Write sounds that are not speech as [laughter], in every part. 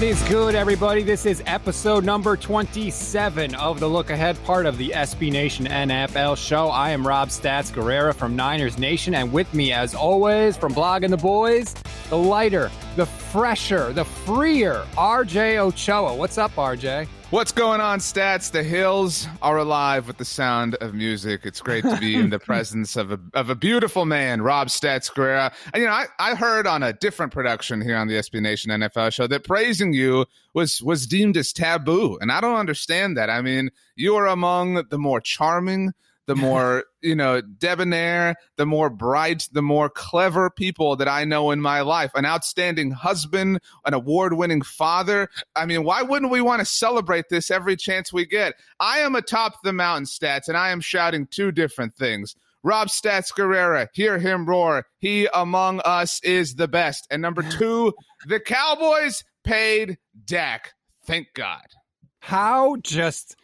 What is good, everybody? This is episode number 27 of the Look Ahead part of the SB Nation NFL show. I am Rob Stats Guerrera from Niners Nation, and with me, as always, from Blogging the Boys, the lighter, the fresher, the freer, RJ Ochoa. What's up, RJ? What's going on, stats? The hills are alive with the sound of music. It's great to be in the [laughs] presence of a of a beautiful man, Rob Stats Guerrera. And you know, I, I heard on a different production here on the SB Nation NFL show that praising you was was deemed as taboo, and I don't understand that. I mean, you are among the more charming, the more you know debonair the more bright the more clever people that i know in my life an outstanding husband an award-winning father i mean why wouldn't we want to celebrate this every chance we get i am atop the mountain stats and i am shouting two different things Rob Stats Guerrera, hear him roar. He among us is the best. And number [laughs] two, the Cowboys paid Dak. Thank God. How just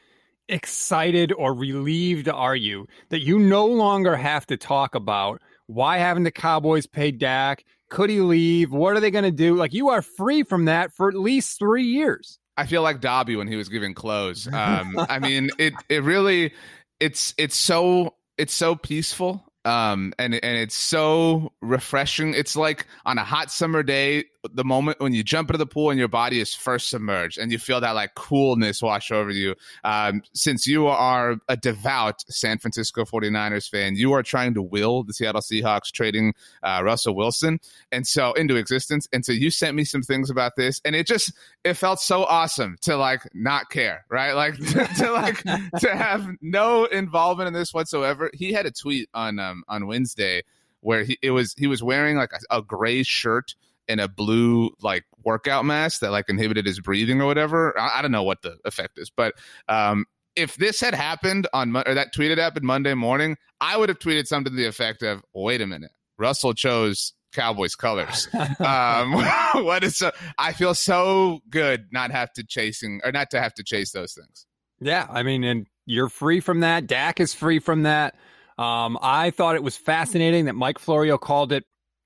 excited or relieved are you that you no longer have to talk about why haven't the Cowboys paid Dak? Could he leave? What are they going to do? Like you are free from that for at least three years. I feel like Dobby when he was giving clothes. [laughs] Um, I mean, it it really it's it's so it's so peaceful. Um, and and it's so refreshing. It's like on a hot summer day, the moment when you jump into the pool and your body is first submerged, and you feel that like coolness wash over you. Um, since you are a devout San Francisco 49ers fan, you are trying to will the Seattle Seahawks trading uh, Russell Wilson, and so into existence. And so you sent me some things about this, and it just it felt so awesome to like not care, right? Like [laughs] to, to like to have no involvement in this whatsoever. He had a tweet on um, on Wednesday where he it was he was wearing like a, a gray shirt and a blue like workout mask that like inhibited his breathing or whatever. I, I don't know what the effect is, but um, if this had happened on or that tweet had happened Monday morning, I would have tweeted something to the effect of, "Wait a minute, Russell chose." Cowboys colors. [laughs] um, [laughs] what is so? I feel so good not have to chasing or not to have to chase those things. Yeah, I mean, and you're free from that. Dak is free from that. Um, I thought it was fascinating that Mike Florio called it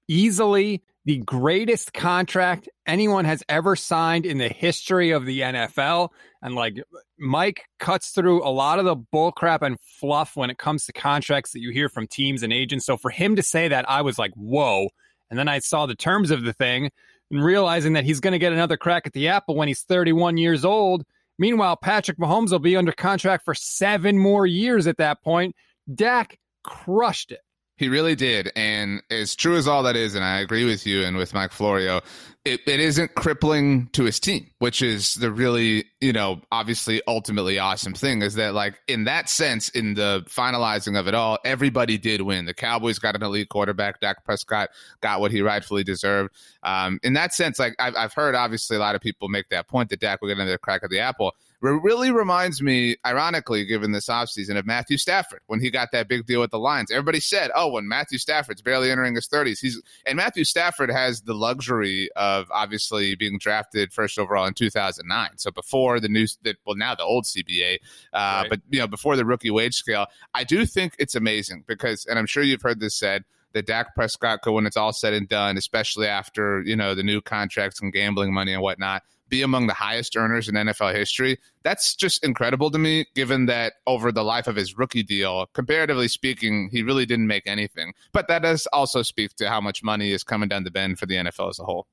easily the greatest contract anyone has ever signed in the history of the NFL. And like Mike cuts through a lot of the bullcrap and fluff when it comes to contracts that you hear from teams and agents. So for him to say that, I was like, whoa. And then I saw the terms of the thing and realizing that he's going to get another crack at the apple when he's 31 years old. Meanwhile, Patrick Mahomes will be under contract for seven more years at that point. Dak crushed it. He really did. And as true as all that is, and I agree with you and with Mike Florio, it, it isn't crippling to his team, which is the really, you know, obviously ultimately awesome thing is that, like, in that sense, in the finalizing of it all, everybody did win. The Cowboys got an elite quarterback. Dak Prescott got what he rightfully deserved. Um, in that sense, like, I've, I've heard obviously a lot of people make that point that Dak will get another crack at the apple really reminds me, ironically, given this offseason, of Matthew Stafford when he got that big deal with the Lions. Everybody said, oh, when Matthew Stafford's barely entering his 30s, he's and Matthew Stafford has the luxury of obviously being drafted first overall in 2009. So before the new, well, now the old CBA, uh, right. but you know, before the rookie wage scale, I do think it's amazing because, and I'm sure you've heard this said, that Dak Prescott could, when it's all said and done, especially after you know the new contracts and gambling money and whatnot, be among the highest earners in NFL history. That's just incredible to me, given that over the life of his rookie deal, comparatively speaking, he really didn't make anything. But that does also speak to how much money is coming down the bend for the NFL as a whole.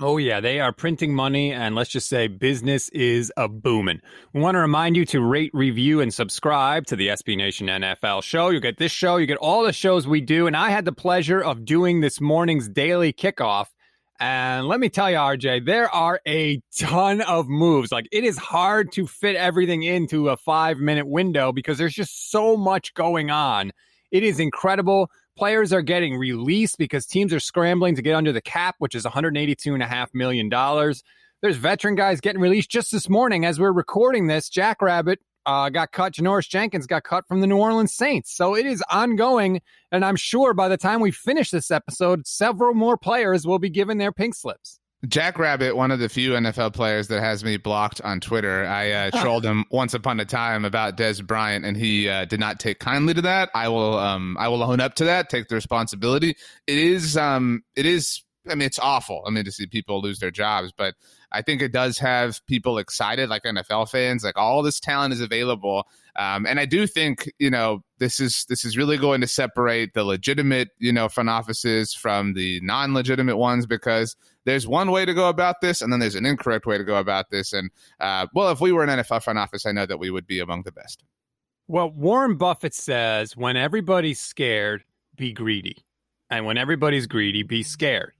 Oh, yeah. They are printing money, and let's just say business is a booming. We want to remind you to rate, review, and subscribe to the SB Nation NFL show. You get this show, you get all the shows we do. And I had the pleasure of doing this morning's daily kickoff. And let me tell you, RJ, there are a ton of moves. Like it is hard to fit everything into a five minute window because there's just so much going on. It is incredible. Players are getting released because teams are scrambling to get under the cap, which is $182.5 million. There's veteran guys getting released just this morning as we're recording this. Jackrabbit uh, got cut. Janoris Jenkins got cut from the New Orleans Saints. So it is ongoing. And I'm sure by the time we finish this episode, several more players will be given their pink slips. Jackrabbit, one of the few NFL players that has me blocked on Twitter. I uh, [laughs] trolled him once upon a time about Dez Bryant, and he uh, did not take kindly to that. I will, um, I will own up to that. Take the responsibility. It is, um, it is. I mean, it's awful. I mean, to see people lose their jobs, but I think it does have people excited, like NFL fans. Like all this talent is available, um, and I do think you know this is this is really going to separate the legitimate you know front offices from the non-legitimate ones because there's one way to go about this, and then there's an incorrect way to go about this. And uh, well, if we were an NFL front office, I know that we would be among the best. Well, Warren Buffett says when everybody's scared, be greedy, and when everybody's greedy, be scared.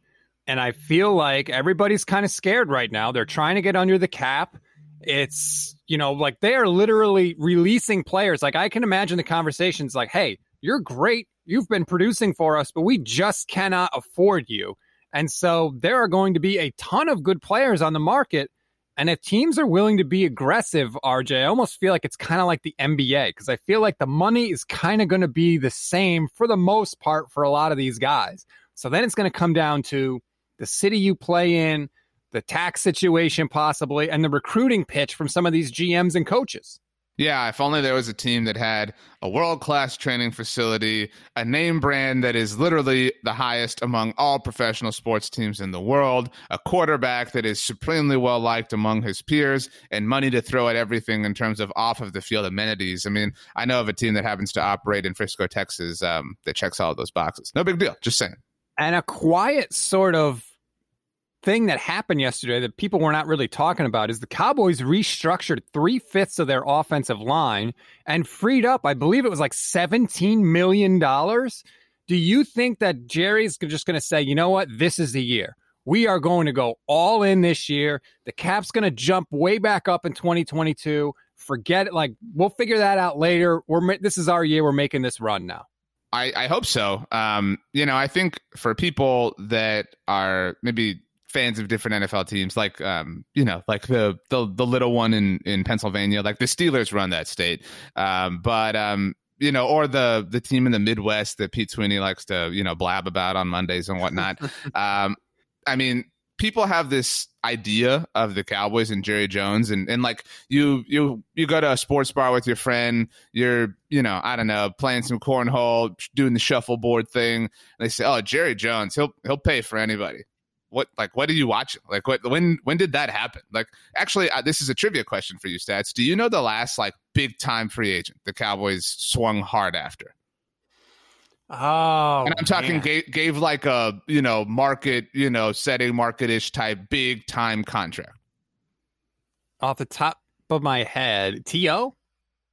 And I feel like everybody's kind of scared right now. They're trying to get under the cap. It's, you know, like they are literally releasing players. Like I can imagine the conversations like, hey, you're great. You've been producing for us, but we just cannot afford you. And so there are going to be a ton of good players on the market. And if teams are willing to be aggressive, RJ, I almost feel like it's kind of like the NBA because I feel like the money is kind of going to be the same for the most part for a lot of these guys. So then it's going to come down to the city you play in, the tax situation possibly, and the recruiting pitch from some of these GMs and coaches. Yeah, if only there was a team that had a world class training facility, a name brand that is literally the highest among all professional sports teams in the world, a quarterback that is supremely well liked among his peers, and money to throw at everything in terms of off of the field amenities. I mean, I know of a team that happens to operate in Frisco, Texas, um, that checks all those boxes. No big deal, just saying. And a quiet sort of thing that happened yesterday that people were not really talking about is the Cowboys restructured three fifths of their offensive line and freed up, I believe it was like $17 million. Do you think that Jerry's just going to say, you know what, this is the year? We are going to go all in this year. The cap's going to jump way back up in 2022. Forget it. Like, we'll figure that out later. We're, this is our year. We're making this run now. I, I hope so. Um, you know, I think for people that are maybe fans of different NFL teams, like um, you know, like the the the little one in in Pennsylvania, like the Steelers run that state. Um, but um, you know, or the the team in the Midwest that Pete Sweeney likes to you know blab about on Mondays and whatnot. [laughs] um, I mean, people have this idea of the Cowboys and Jerry Jones and, and like you you you go to a sports bar with your friend, you're, you know, I don't know, playing some cornhole, doing the shuffleboard thing, and they say, Oh, Jerry Jones, he'll he'll pay for anybody. What like what are you watching? Like what when when did that happen? Like actually uh, this is a trivia question for you stats. Do you know the last like big time free agent the cowboys swung hard after oh and i'm talking gave, gave like a you know market you know setting marketish type big time contract. Off the top of my head to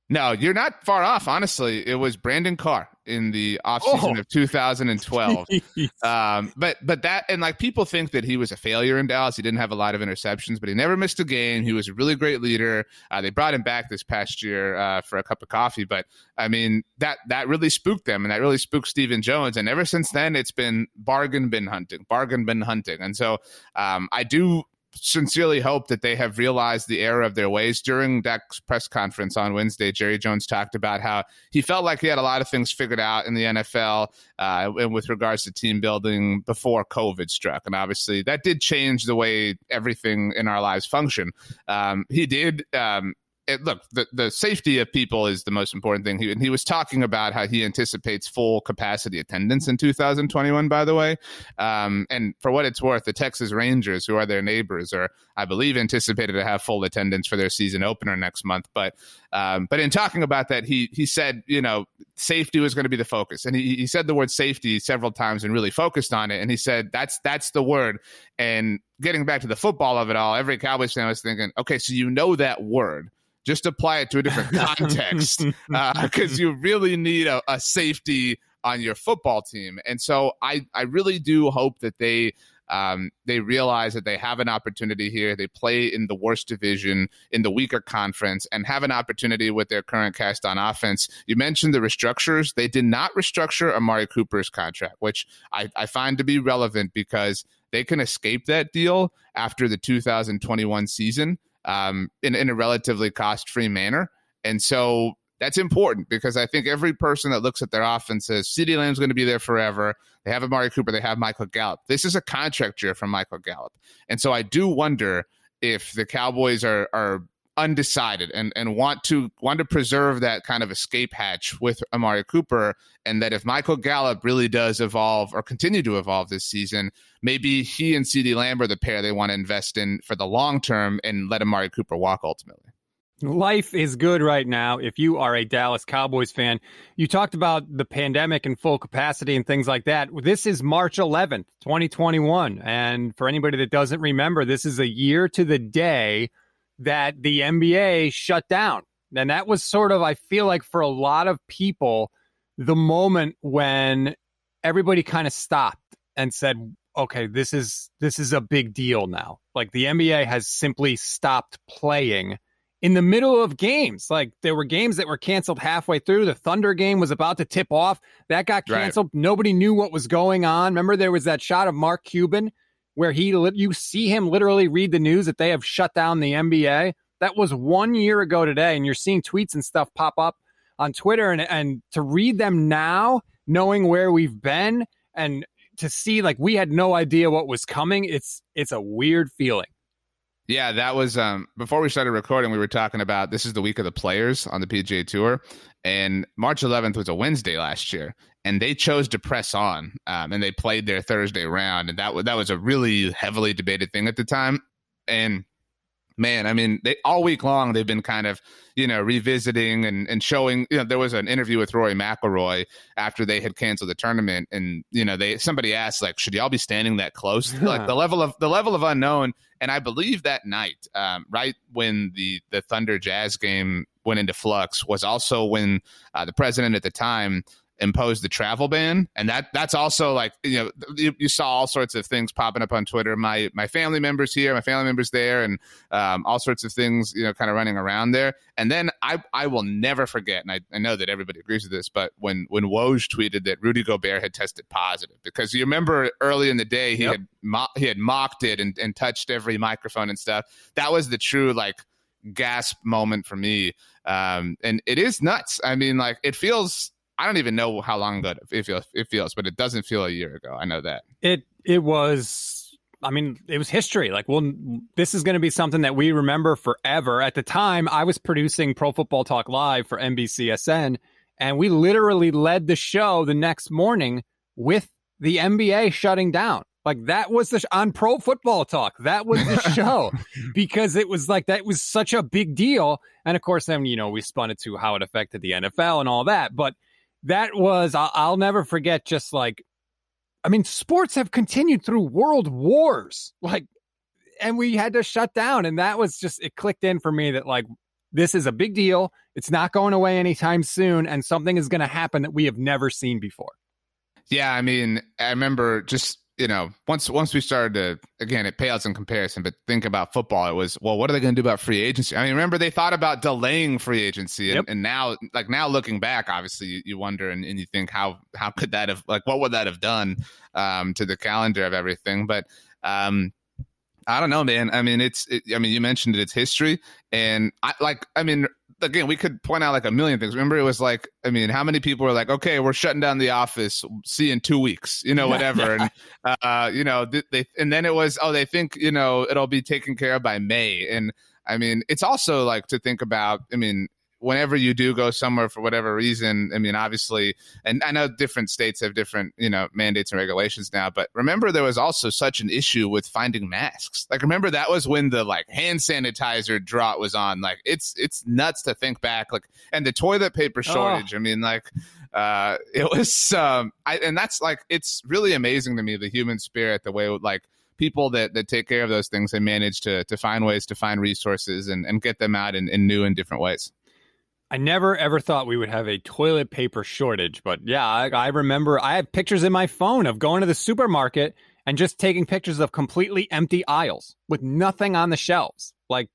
no, you're not far off. Honestly, it was Brandon Carr in the offseason oh. of 2012. [laughs] um, but but that and like people think that he was a failure in Dallas. He didn't have a lot of interceptions, but he never missed a game. He was a really great leader. Uh, they brought him back this past year uh, for a cup of coffee, but I mean that that really spooked them, and that really spooked Stephen Jones. And ever since then, it's been bargain bin hunting, bargain bin hunting. And so um, I do sincerely hope that they have realized the error of their ways. During that press conference on Wednesday, Jerry Jones talked about how he felt like he had a lot of things figured out in the NFL uh, and with regards to team building before COVID struck. And obviously, that did change the way everything in our lives function. Um, he did. Um, it, look, the, the safety of people is the most important thing. He, and he was talking about how he anticipates full capacity attendance in 2021, by the way. Um, and for what it's worth, the Texas Rangers, who are their neighbors, are, I believe, anticipated to have full attendance for their season opener next month. But um, but in talking about that, he he said, you know, safety was going to be the focus, and he, he said the word safety several times and really focused on it. And he said that's that's the word. And getting back to the football of it all, every Cowboys fan was thinking, okay, so you know that word just apply it to a different [laughs] context because uh, you really need a, a, safety on your football team. And so I, I really do hope that they um, they realize that they have an opportunity here. They play in the worst division in the weaker conference and have an opportunity with their current cast on offense. You mentioned the restructures. They did not restructure Amari Cooper's contract, which I, I find to be relevant because they can escape that deal after the 2021 season um, in, in a relatively cost free manner. And so that's important because I think every person that looks at their offense says CeeDee Lamb's going to be there forever. They have Amari Cooper, they have Michael Gallup. This is a contract year for Michael Gallup. And so I do wonder if the Cowboys are are undecided and, and want to want to preserve that kind of escape hatch with Amari Cooper and that if Michael Gallup really does evolve or continue to evolve this season, maybe he and CeeDee Lamb are the pair they want to invest in for the long term and let Amari Cooper walk ultimately. Life is good right now if you are a Dallas Cowboys fan. You talked about the pandemic and full capacity and things like that. This is March 11th, 2021. And for anybody that doesn't remember, this is a year to the day that the NBA shut down. And that was sort of, I feel like for a lot of people, the moment when everybody kind of stopped and said, okay, this is this is a big deal now. Like the NBA has simply stopped playing in the middle of games. Like there were games that were canceled halfway through. The Thunder game was about to tip off. That got canceled. Right. Nobody knew what was going on. Remember there was that shot of Mark Cuban where he you see him literally read the news that they have shut down the NBA. That was one year ago today, and you're seeing tweets and stuff pop up on Twitter, and and to read them now, knowing where we've been, and to see like we had no idea what was coming, it's it's a weird feeling. Yeah, that was um before we started recording, we were talking about this is the week of the players on the PGA Tour, and March 11th was a Wednesday last year, and they chose to press on, um, and they played their Thursday round, and that was that was a really heavily debated thing at the time, and man, I mean, they all week long they've been kind of you know revisiting and and showing. You know, there was an interview with Rory McIlroy after they had canceled the tournament, and you know, they somebody asked like, should y'all be standing that close? [laughs] like the level of the level of unknown, and I believe that night, um, right when the the Thunder Jazz game went into flux was also when uh, the president at the time imposed the travel ban. And that that's also like you know you, you, saw all sorts of things popping up on twitter. My my family members here my family members there and um, all sorts of things you know kind of running around there. And then i i will never forget and i, I know that everybody agrees with this but when when woj tweeted that rudy gobert had tested positive because you remember early in the day he yep. had mo- he had mocked it and, and touched every microphone and stuff. That was the true like gasp moment for me um, and it is nuts. I mean, like it feels. I don't even know how long ago it feels. It feels, but it doesn't feel a year ago. I know that it. It was. I mean, it was history. Like, well, this is going to be something that we remember forever. At the time, I was producing Pro Football Talk Live for NBCSN, and we literally led the show the next morning with the NBA shutting down. Like that was the sh- on Pro Football Talk. That was the [laughs] show because it was like that was such a big deal. And of course, then you know we spun it to how it affected the NFL and all that. But that was I'll, I'll never forget. Just like I mean, sports have continued through world wars, like, and we had to shut down. And that was just it clicked in for me that like this is a big deal. It's not going away anytime soon, and something is going to happen that we have never seen before. Yeah, I mean, I remember just you know, once once we started to again, it pales in comparison. But think about football. It was well, what are they going to do about free agency? I mean, remember they thought about delaying free agency, and, yep. and now, like now, looking back, obviously you, you wonder and, and, you think how how could that have like what would that have done um, to the calendar of everything? But um, I don't know, man. I mean, it's. It, I mean, you mentioned it. It's history, and I like. I mean, again, we could point out like a million things. Remember, it was like, I mean, how many people were like, okay, we're shutting down the office. See in two weeks, you know, whatever. and uh, you know, they and then it was, oh, they think you know it'll be taken care of by May, and I mean, it's also like to think about. I mean, whenever you do go somewhere for whatever reason, I mean, obviously, and I know different states have different, you know, mandates and regulations now, but remember there was also such an issue with finding masks. Like, remember that was when the like hand sanitizer drought was on. Like, it's it's nuts to think back. Like, and the toilet paper shortage. Oh. I mean, like, uh, it was, um, I, and that's like, it's really amazing to me the human spirit, the way like people that, that take care of those things and manage to to find ways to find resources and, and get them out in, in new and different ways. I never ever thought we would have a toilet paper shortage, but yeah, I, I, remember I have pictures in my phone of going to the supermarket and just taking pictures of completely empty aisles with nothing on the shelves. Like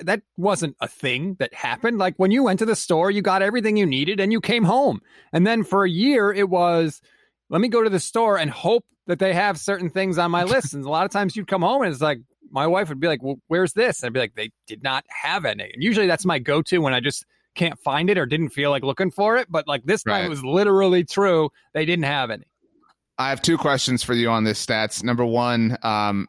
that wasn't a thing that happened. Like when you went to the store, you got everything you needed and you came home. And then for a year, it was let me go to the store and hope that they have certain things on my list. And a lot of times you'd come home and it's like, my wife would be like, "Well, where's this?" And I'd be like, "They did not have any." And usually that's my go-to when I just can't find it or didn't feel like looking for it. But like this time, it was literally true. They didn't have any. I have two questions for you on this stats. Number one, um,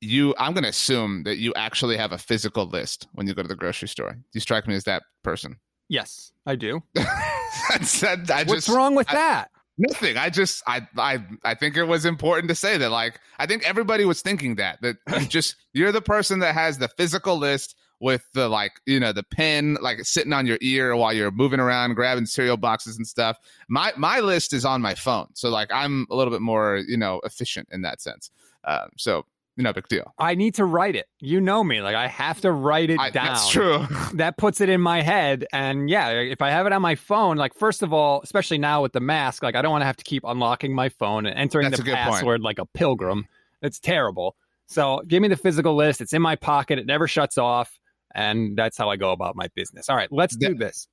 you I'm going to assume that you actually have a physical list when you go to the grocery store. Do you strike me as that person. Yes, I do. [laughs] That's, that, I What's wrong with I, that? Nothing. I just I I I think it was important to say that. Like I think everybody was thinking that that [laughs] just you're the person that has the physical list with the like you know the pen like sitting on your ear while you're moving around grabbing cereal boxes and stuff. My my list is on my phone, so like I'm a little bit more you know efficient in that sense. Um, so no big deal. I need to write it. You know me. Like I have to write it I, down. That's true. [laughs] that puts it in my head. And yeah, if I have it on my phone, like first of all, especially now with the mask, like I don't want to have to keep unlocking my phone and entering that's the password point. like a pilgrim. It's terrible. So give me the physical list. It's in my pocket. It never shuts off. And that's how I go about my business. All right, let's do this.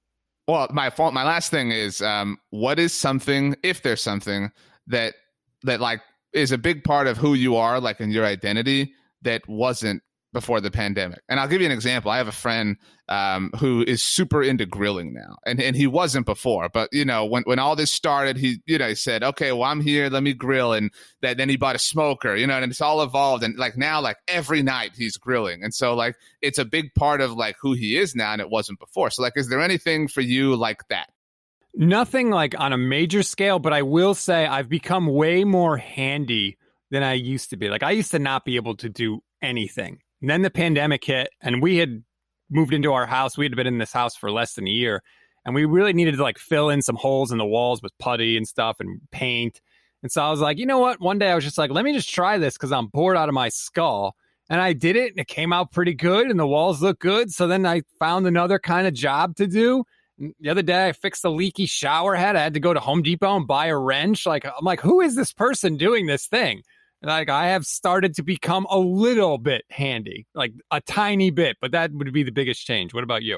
Well, my fault. My last thing is, um, what is something, if there's something that that like is a big part of who you are, like in your identity, that wasn't before the pandemic. And I'll give you an example. I have a friend um, who is super into grilling now, and, and he wasn't before. But you know, when when all this started, he you know he said, "Okay, well I'm here, let me grill," and that then he bought a smoker, you know, and it's all evolved. And like now, like every night he's grilling, and so like it's a big part of like who he is now, and it wasn't before. So like, is there anything for you like that? Nothing like on a major scale, but I will say I've become way more handy than I used to be. Like I used to not be able to do anything. And then the pandemic hit and we had moved into our house. We had been in this house for less than a year and we really needed to like fill in some holes in the walls with putty and stuff and paint. And so I was like, you know what? One day I was just like, let me just try this because I'm bored out of my skull. And I did it and it came out pretty good and the walls look good. So then I found another kind of job to do the other day I fixed a leaky shower head. I had to go to Home Depot and buy a wrench. Like I'm like, who is this person doing this thing? Like I have started to become a little bit handy, like a tiny bit, but that would be the biggest change. What about you?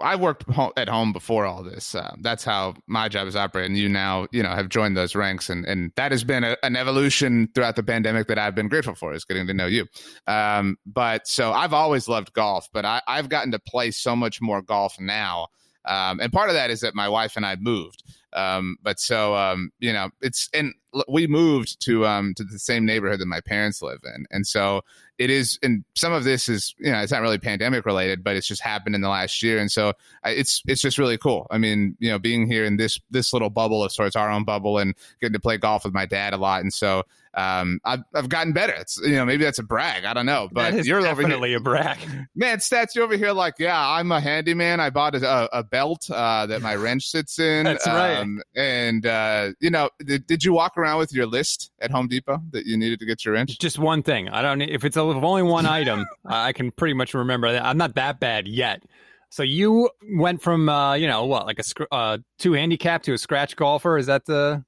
I worked at home before all this. Uh, that's how my job is operating. You now, you know, have joined those ranks, and and that has been a, an evolution throughout the pandemic that I've been grateful for. Is getting to know you. Um, but so I've always loved golf, but I, I've gotten to play so much more golf now um, and part of that is that my wife and I moved. Um, but so um, you know, it's and we moved to um to the same neighborhood that my parents live in, and so it is. And some of this is you know it's not really pandemic related, but it's just happened in the last year, and so it's it's just really cool. I mean, you know, being here in this this little bubble of sorts, our own bubble, and getting to play golf with my dad a lot, and so um, I've, I've gotten better. It's you know maybe that's a brag. I don't know, but you're definitely a brag. [laughs] Man, stats, you over here like yeah, I'm a handyman. I bought a, a belt uh, that my wrench sits in. that's right. Um, and uh, you know, did, did you walk around with your list at Home Depot that you needed to get your wrench? Just one thing. I don't. If it's a, if only one item, I can pretty much remember that. I'm not that bad yet. So you went from uh, you know what, like a uh, two handicap to a scratch golfer. Is that the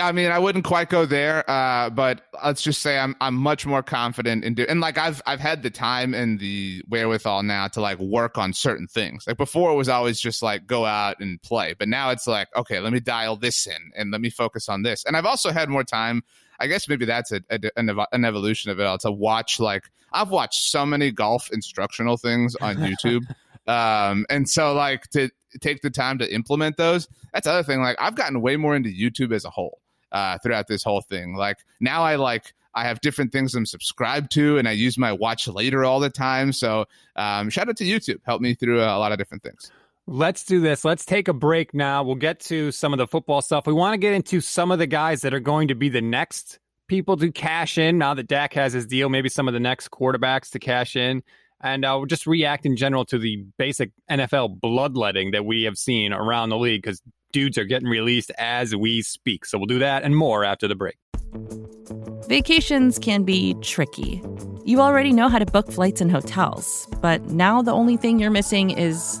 I mean, I wouldn't quite go there, uh, but let's just say I'm I'm much more confident in doing. And like I've I've had the time and the wherewithal now to like work on certain things. Like before, it was always just like go out and play, but now it's like okay, let me dial this in and let me focus on this. And I've also had more time. I guess maybe that's a, a an evolution of it all to watch. Like I've watched so many golf instructional things on YouTube. [laughs] um, and so like to take the time to implement those. That's the other thing. Like I've gotten way more into YouTube as a whole uh, throughout this whole thing. Like now I like I have different things I'm subscribed to, and I use my watch later all the time. So um, shout out to YouTube, help me through a lot of different things. Let's do this. Let's take a break now. We'll get to some of the football stuff. We want to get into some of the guys that are going to be the next people to cash in now that Dak has his deal, maybe some of the next quarterbacks to cash in. And uh, we'll just react in general to the basic NFL bloodletting that we have seen around the league because dudes are getting released as we speak. So we'll do that and more after the break. Vacations can be tricky. You already know how to book flights and hotels, but now the only thing you're missing is,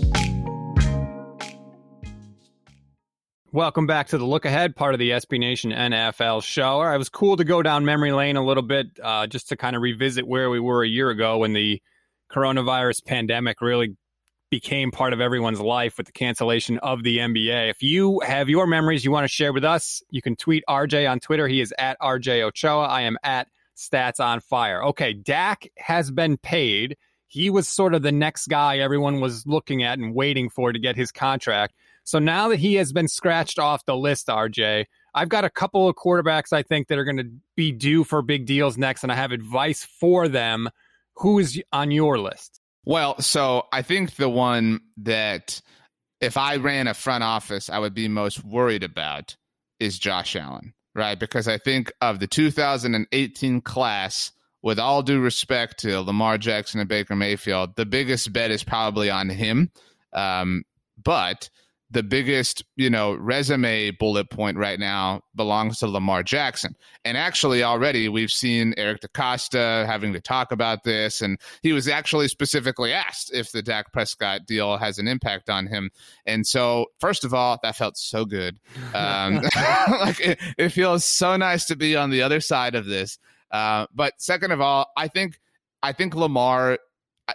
Welcome back to the Look Ahead, part of the SB Nation NFL show. It was cool to go down memory lane a little bit, uh, just to kind of revisit where we were a year ago when the coronavirus pandemic really became part of everyone's life with the cancellation of the NBA. If you have your memories you want to share with us, you can tweet RJ on Twitter. He is at RJ Ochoa. I am at Stats on Fire. Okay, Dak has been paid. He was sort of the next guy everyone was looking at and waiting for to get his contract. So now that he has been scratched off the list, RJ, I've got a couple of quarterbacks I think that are going to be due for big deals next, and I have advice for them. Who is on your list? Well, so I think the one that if I ran a front office, I would be most worried about is Josh Allen, right? Because I think of the 2018 class, with all due respect to Lamar Jackson and Baker Mayfield, the biggest bet is probably on him. Um, but the biggest, you know, resume bullet point right now belongs to Lamar Jackson. And actually, already we've seen Eric DeCosta having to talk about this. And he was actually specifically asked if the Dak Prescott deal has an impact on him. And so, first of all, that felt so good. Um, [laughs] [laughs] like it, it, feels so nice to be on the other side of this. Uh, but second of all, I think I think Lamar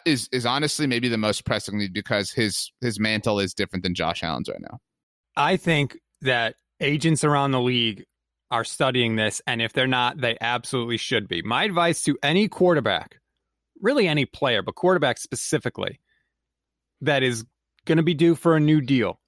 is is honestly maybe the most pressing need because his his mantle is different than Josh Allen's right now. I think that agents around the league are studying this, and if they're not, they absolutely should be. My advice to any quarterback, really any player, but quarterback specifically, that is going to be due for a new deal,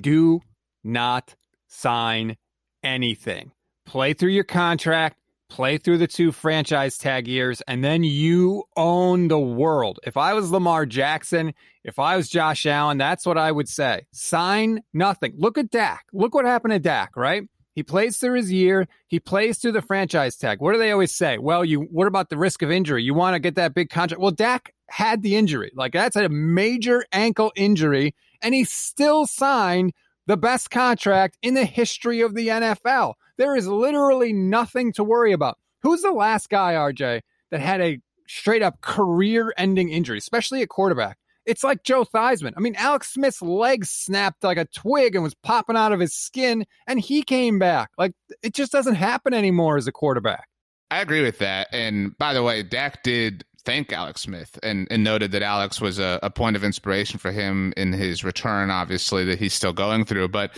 do not sign anything. Play through your contract play through the two franchise tag years, and then you own the world. If I was Lamar Jackson, if I was Josh Allen, that's what I would say. Sign nothing. Look at Dak. Look what happened to Dak, right? He plays through his year. He plays through the franchise tag. What do they always say? Well, you what about the risk of injury? You want to get that big contract. Well, Dak had the injury. Like that's a major ankle injury, and he still signed the best contract in the history of the NFL. There is literally nothing to worry about. Who's the last guy, RJ, that had a straight up career ending injury, especially at quarterback? It's like Joe Theismann. I mean, Alex Smith's leg snapped like a twig and was popping out of his skin, and he came back. Like, it just doesn't happen anymore as a quarterback. I agree with that. And by the way, Dak did thank Alex Smith and, and noted that Alex was a, a point of inspiration for him in his return, obviously, that he's still going through. But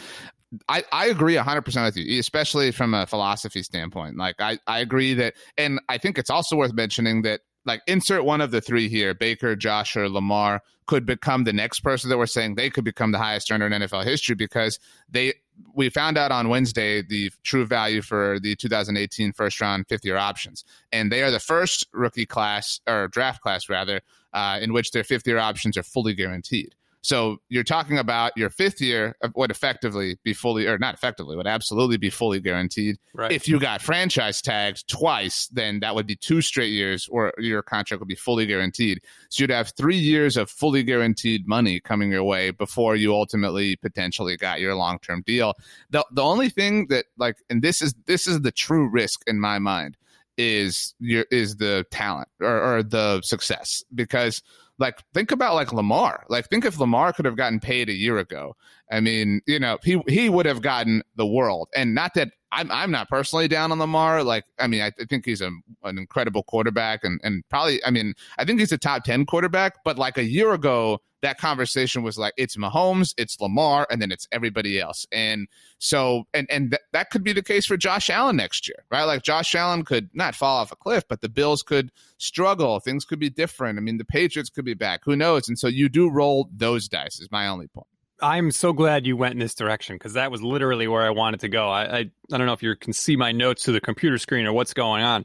I, I agree 100% with you, especially from a philosophy standpoint. Like, I, I agree that, and I think it's also worth mentioning that, like, insert one of the three here Baker, Josh, or Lamar could become the next person that we're saying they could become the highest earner in NFL history because they, we found out on Wednesday the true value for the 2018 first round fifth year options. And they are the first rookie class, or draft class rather, uh, in which their fifth year options are fully guaranteed. So you're talking about your fifth year would effectively be fully, or not effectively, would absolutely be fully guaranteed. Right. If you got franchise tagged twice, then that would be two straight years, where your contract would be fully guaranteed. So you'd have three years of fully guaranteed money coming your way before you ultimately potentially got your long term deal. The the only thing that like, and this is this is the true risk in my mind is your is the talent or, or the success because like think about like Lamar. Like think if Lamar could have gotten paid a year ago. I mean, you know, he he would have gotten the world. And not that I'm I'm not personally down on Lamar. Like I mean, I, I think he's a, an incredible quarterback and and probably I mean, I think he's a top 10 quarterback, but like a year ago that conversation was like it's Mahomes, it's Lamar, and then it's everybody else. And so, and and th- that could be the case for Josh Allen next year, right? Like Josh Allen could not fall off a cliff, but the Bills could struggle. Things could be different. I mean, the Patriots could be back. Who knows? And so you do roll those dice. Is my only point. I'm so glad you went in this direction because that was literally where I wanted to go. I, I I don't know if you can see my notes to the computer screen or what's going on.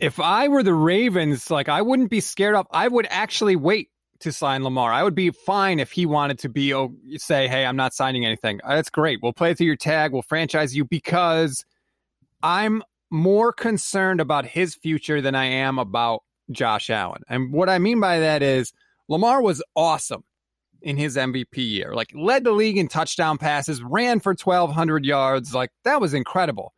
If I were the Ravens, like I wouldn't be scared off. I would actually wait to sign Lamar. I would be fine if he wanted to be oh, say, "Hey, I'm not signing anything." Uh, that's great. We'll play through your tag. We'll franchise you because I'm more concerned about his future than I am about Josh Allen. And what I mean by that is Lamar was awesome in his MVP year. Like led the league in touchdown passes, ran for 1200 yards. Like that was incredible.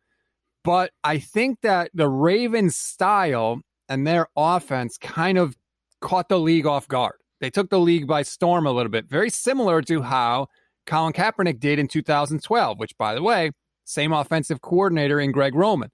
But I think that the Ravens style and their offense kind of caught the league off guard. They took the league by storm a little bit, very similar to how Colin Kaepernick did in 2012, which, by the way, same offensive coordinator in Greg Roman.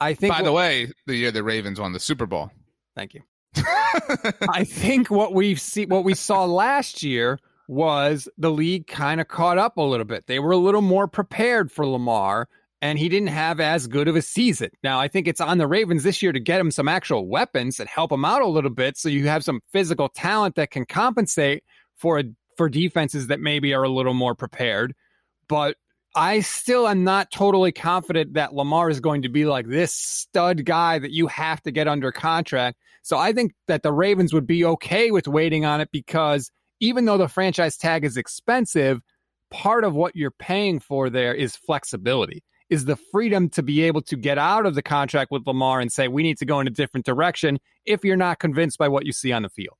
I think. By the way, the year the Ravens won the Super Bowl. Thank you. I think what we see, what we saw last year was the league kind of caught up a little bit. They were a little more prepared for Lamar and he didn't have as good of a season. Now, I think it's on the Ravens this year to get him some actual weapons and help him out a little bit so you have some physical talent that can compensate for a, for defenses that maybe are a little more prepared. But I still am not totally confident that Lamar is going to be like this stud guy that you have to get under contract. So I think that the Ravens would be okay with waiting on it because even though the franchise tag is expensive, part of what you're paying for there is flexibility is the freedom to be able to get out of the contract with Lamar and say, we need to go in a different direction if you're not convinced by what you see on the field.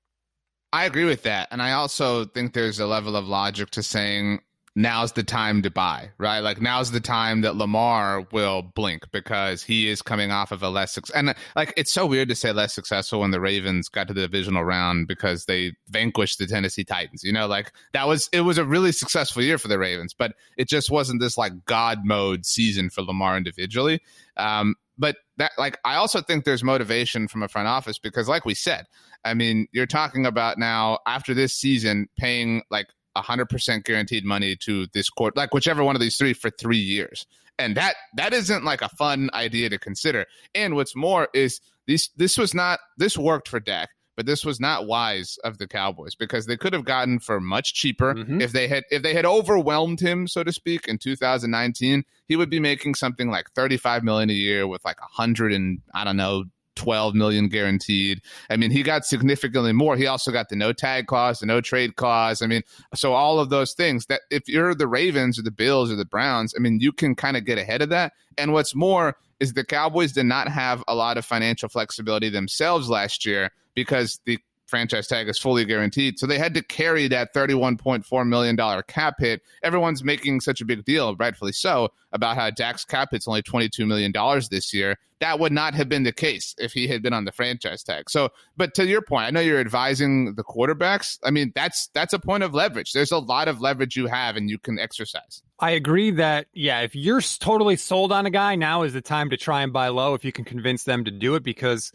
I agree with that. And I also think there's a level of logic to saying, now's the time to buy, right? Like now's the time that Lamar will blink because he is coming off of a less. And like it's so weird to say less successful when the Ravens got to the divisional round because they vanquished the Tennessee Titans. You know, like that was it was a really successful year for the Ravens, but it just wasn't this like God mode season for Lamar individually. Um, but that like I also think there's motivation from a front office because like we said, I mean, you're talking about now after this season paying like 100% guaranteed money to this court, like whichever one of these three for three years. And that that isn't like a fun idea to consider. And what's more is this this was not this worked for Dak, but this was not wise of the Cowboys because they could have gotten for much cheaper mm-hmm. if they had if they had overwhelmed him, so to speak, in 2019. He would be making something like 35 million a year with like a hundred and I don't know 12 million guaranteed. I mean, he got significantly more. He also got the no tag clause, the no trade clause. I mean, so all of those things that if you're the Ravens or the Bills or the Browns, I mean, you can kind of get ahead of that. And what's more is the Cowboys did not have a lot of financial flexibility themselves last year because the franchise tag is fully guaranteed. So they had to carry that $31.4 million cap hit. Everyone's making such a big deal, rightfully so, about how Dak's cap hit's only $22 million this year. That would not have been the case if he had been on the franchise tag. So, but to your point, I know you're advising the quarterbacks. I mean, that's that's a point of leverage. There's a lot of leverage you have and you can exercise. I agree that yeah, if you're totally sold on a guy, now is the time to try and buy low if you can convince them to do it because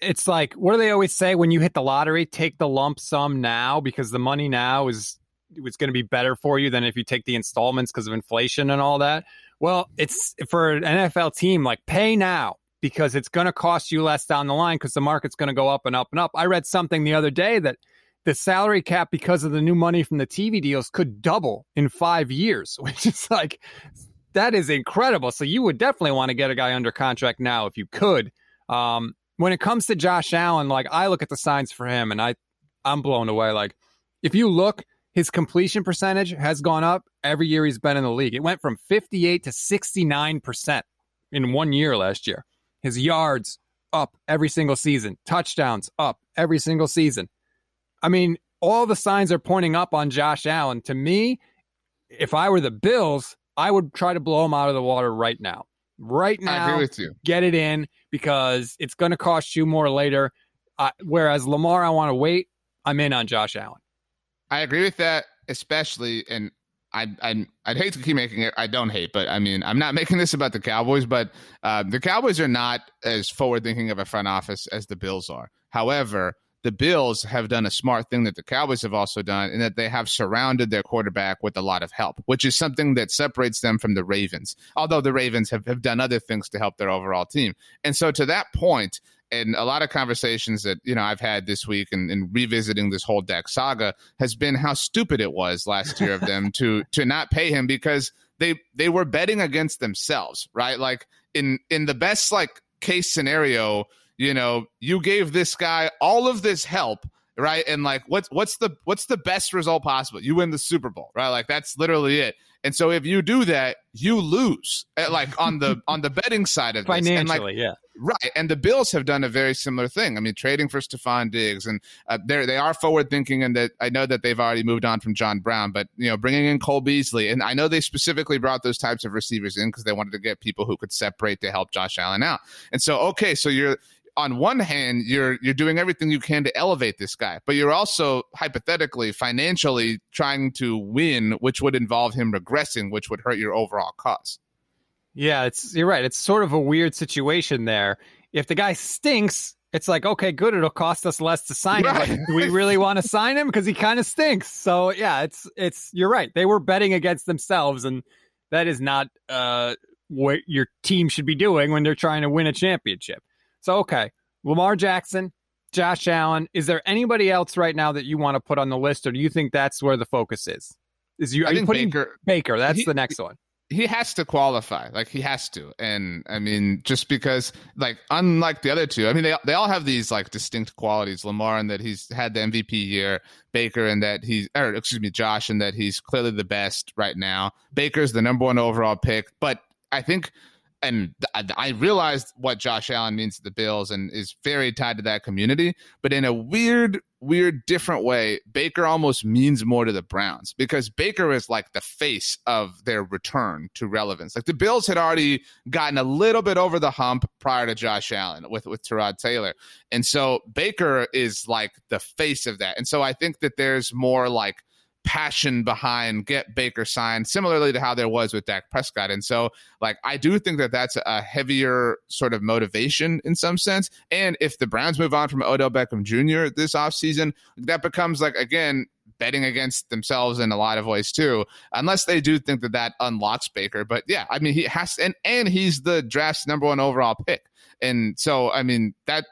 it's like what do they always say when you hit the lottery? Take the lump sum now because the money now is was going to be better for you than if you take the installments because of inflation and all that. Well, it's for an NFL team like pay now because it's going to cost you less down the line because the market's going to go up and up and up. I read something the other day that the salary cap because of the new money from the TV deals could double in 5 years, [laughs] which is like that is incredible. So you would definitely want to get a guy under contract now if you could. Um, when it comes to Josh Allen, like I look at the signs for him and I I'm blown away. Like if you look, his completion percentage has gone up every year he's been in the league. It went from 58 to 69% in one year last year. His yards up every single season, touchdowns up every single season. I mean, all the signs are pointing up on Josh Allen. To me, if I were the Bills, I would try to blow him out of the water right now. Right now, I agree with you. Get it in because it's going to cost you more later. Uh, whereas Lamar, I want to wait. I'm in on Josh Allen. I agree with that, especially, and I, I I'd hate to keep making it. I don't hate, but I mean, I'm not [laughs] making this about the Cowboys. But uh, the Cowboys are not as forward thinking of a front office as the Bills are. However, the Bills have done a smart thing that the Cowboys have also done, in that they have surrounded their quarterback with a lot of help, which is something that separates them from the Ravens. Although the Ravens have, have done other things to help their overall team. And so to that point, and a lot of conversations that you know I've had this week and, and, revisiting this whole Dak saga has been how stupid it was last year of [laughs] them to to not pay him because they they were betting against themselves, right? Like in in the best like case scenario, you know, you gave this guy all of this help, right? And like, what's what's the what's the best result possible? You win the Super Bowl, right? Like that's literally it. And so if you do that, you lose, eh, like on the [laughs] on the betting side of financially, this. like, yeah. Right, and the Bills have done a very similar thing. I mean, trading for Stefon Diggs, and uh, they they are forward thinking, and that I know that they've already moved on from John Brown, but you know, bringing in Cole Beasley, and I know they specifically brought those types of receivers in because they wanted to get people who could separate to help Josh Allen out. And so, okay, so you're on one hand, you're you're doing everything you can to elevate this guy, but you're also hypothetically, financially trying to win, which would involve him regressing, which would hurt your overall cause. Yeah, it's you're right. It's sort of a weird situation there. If the guy stinks, it's like, okay, good, it'll cost us less to sign right. him. But do we really want to sign him? Because he kind of stinks. So yeah, it's it's you're right. They were betting against themselves, and that is not uh, what your team should be doing when they're trying to win a championship. So, okay, Lamar Jackson, Josh Allen. Is there anybody else right now that you want to put on the list, or do you think that's where the focus is? Is you? Are you putting Baker? Baker. That's he, the next one. He has to qualify, like he has to, and I mean, just because, like, unlike the other two, I mean, they they all have these like distinct qualities. Lamar, and that he's had the MVP year. Baker, and that he's, or excuse me, Josh, and that he's clearly the best right now. Baker's the number one overall pick, but I think and I realized what Josh Allen means to the Bills and is very tied to that community. But in a weird, weird, different way, Baker almost means more to the Browns because Baker is like the face of their return to relevance. Like the Bills had already gotten a little bit over the hump prior to Josh Allen with with Tyrod Taylor, and so Baker is like the face of that. And so I think that there's more like passion behind get Baker signed, similarly to how there was with Dak Prescott. And so, like, I do think that that's a heavier sort of motivation in some sense. And if the Browns move on from Odell Beckham Jr. this offseason, that becomes like, again, betting against themselves in a lot of ways too, unless they do think that that unlocks Baker. But yeah, I mean, he has, and, and he's the draft's number one overall pick. And so, I mean, that,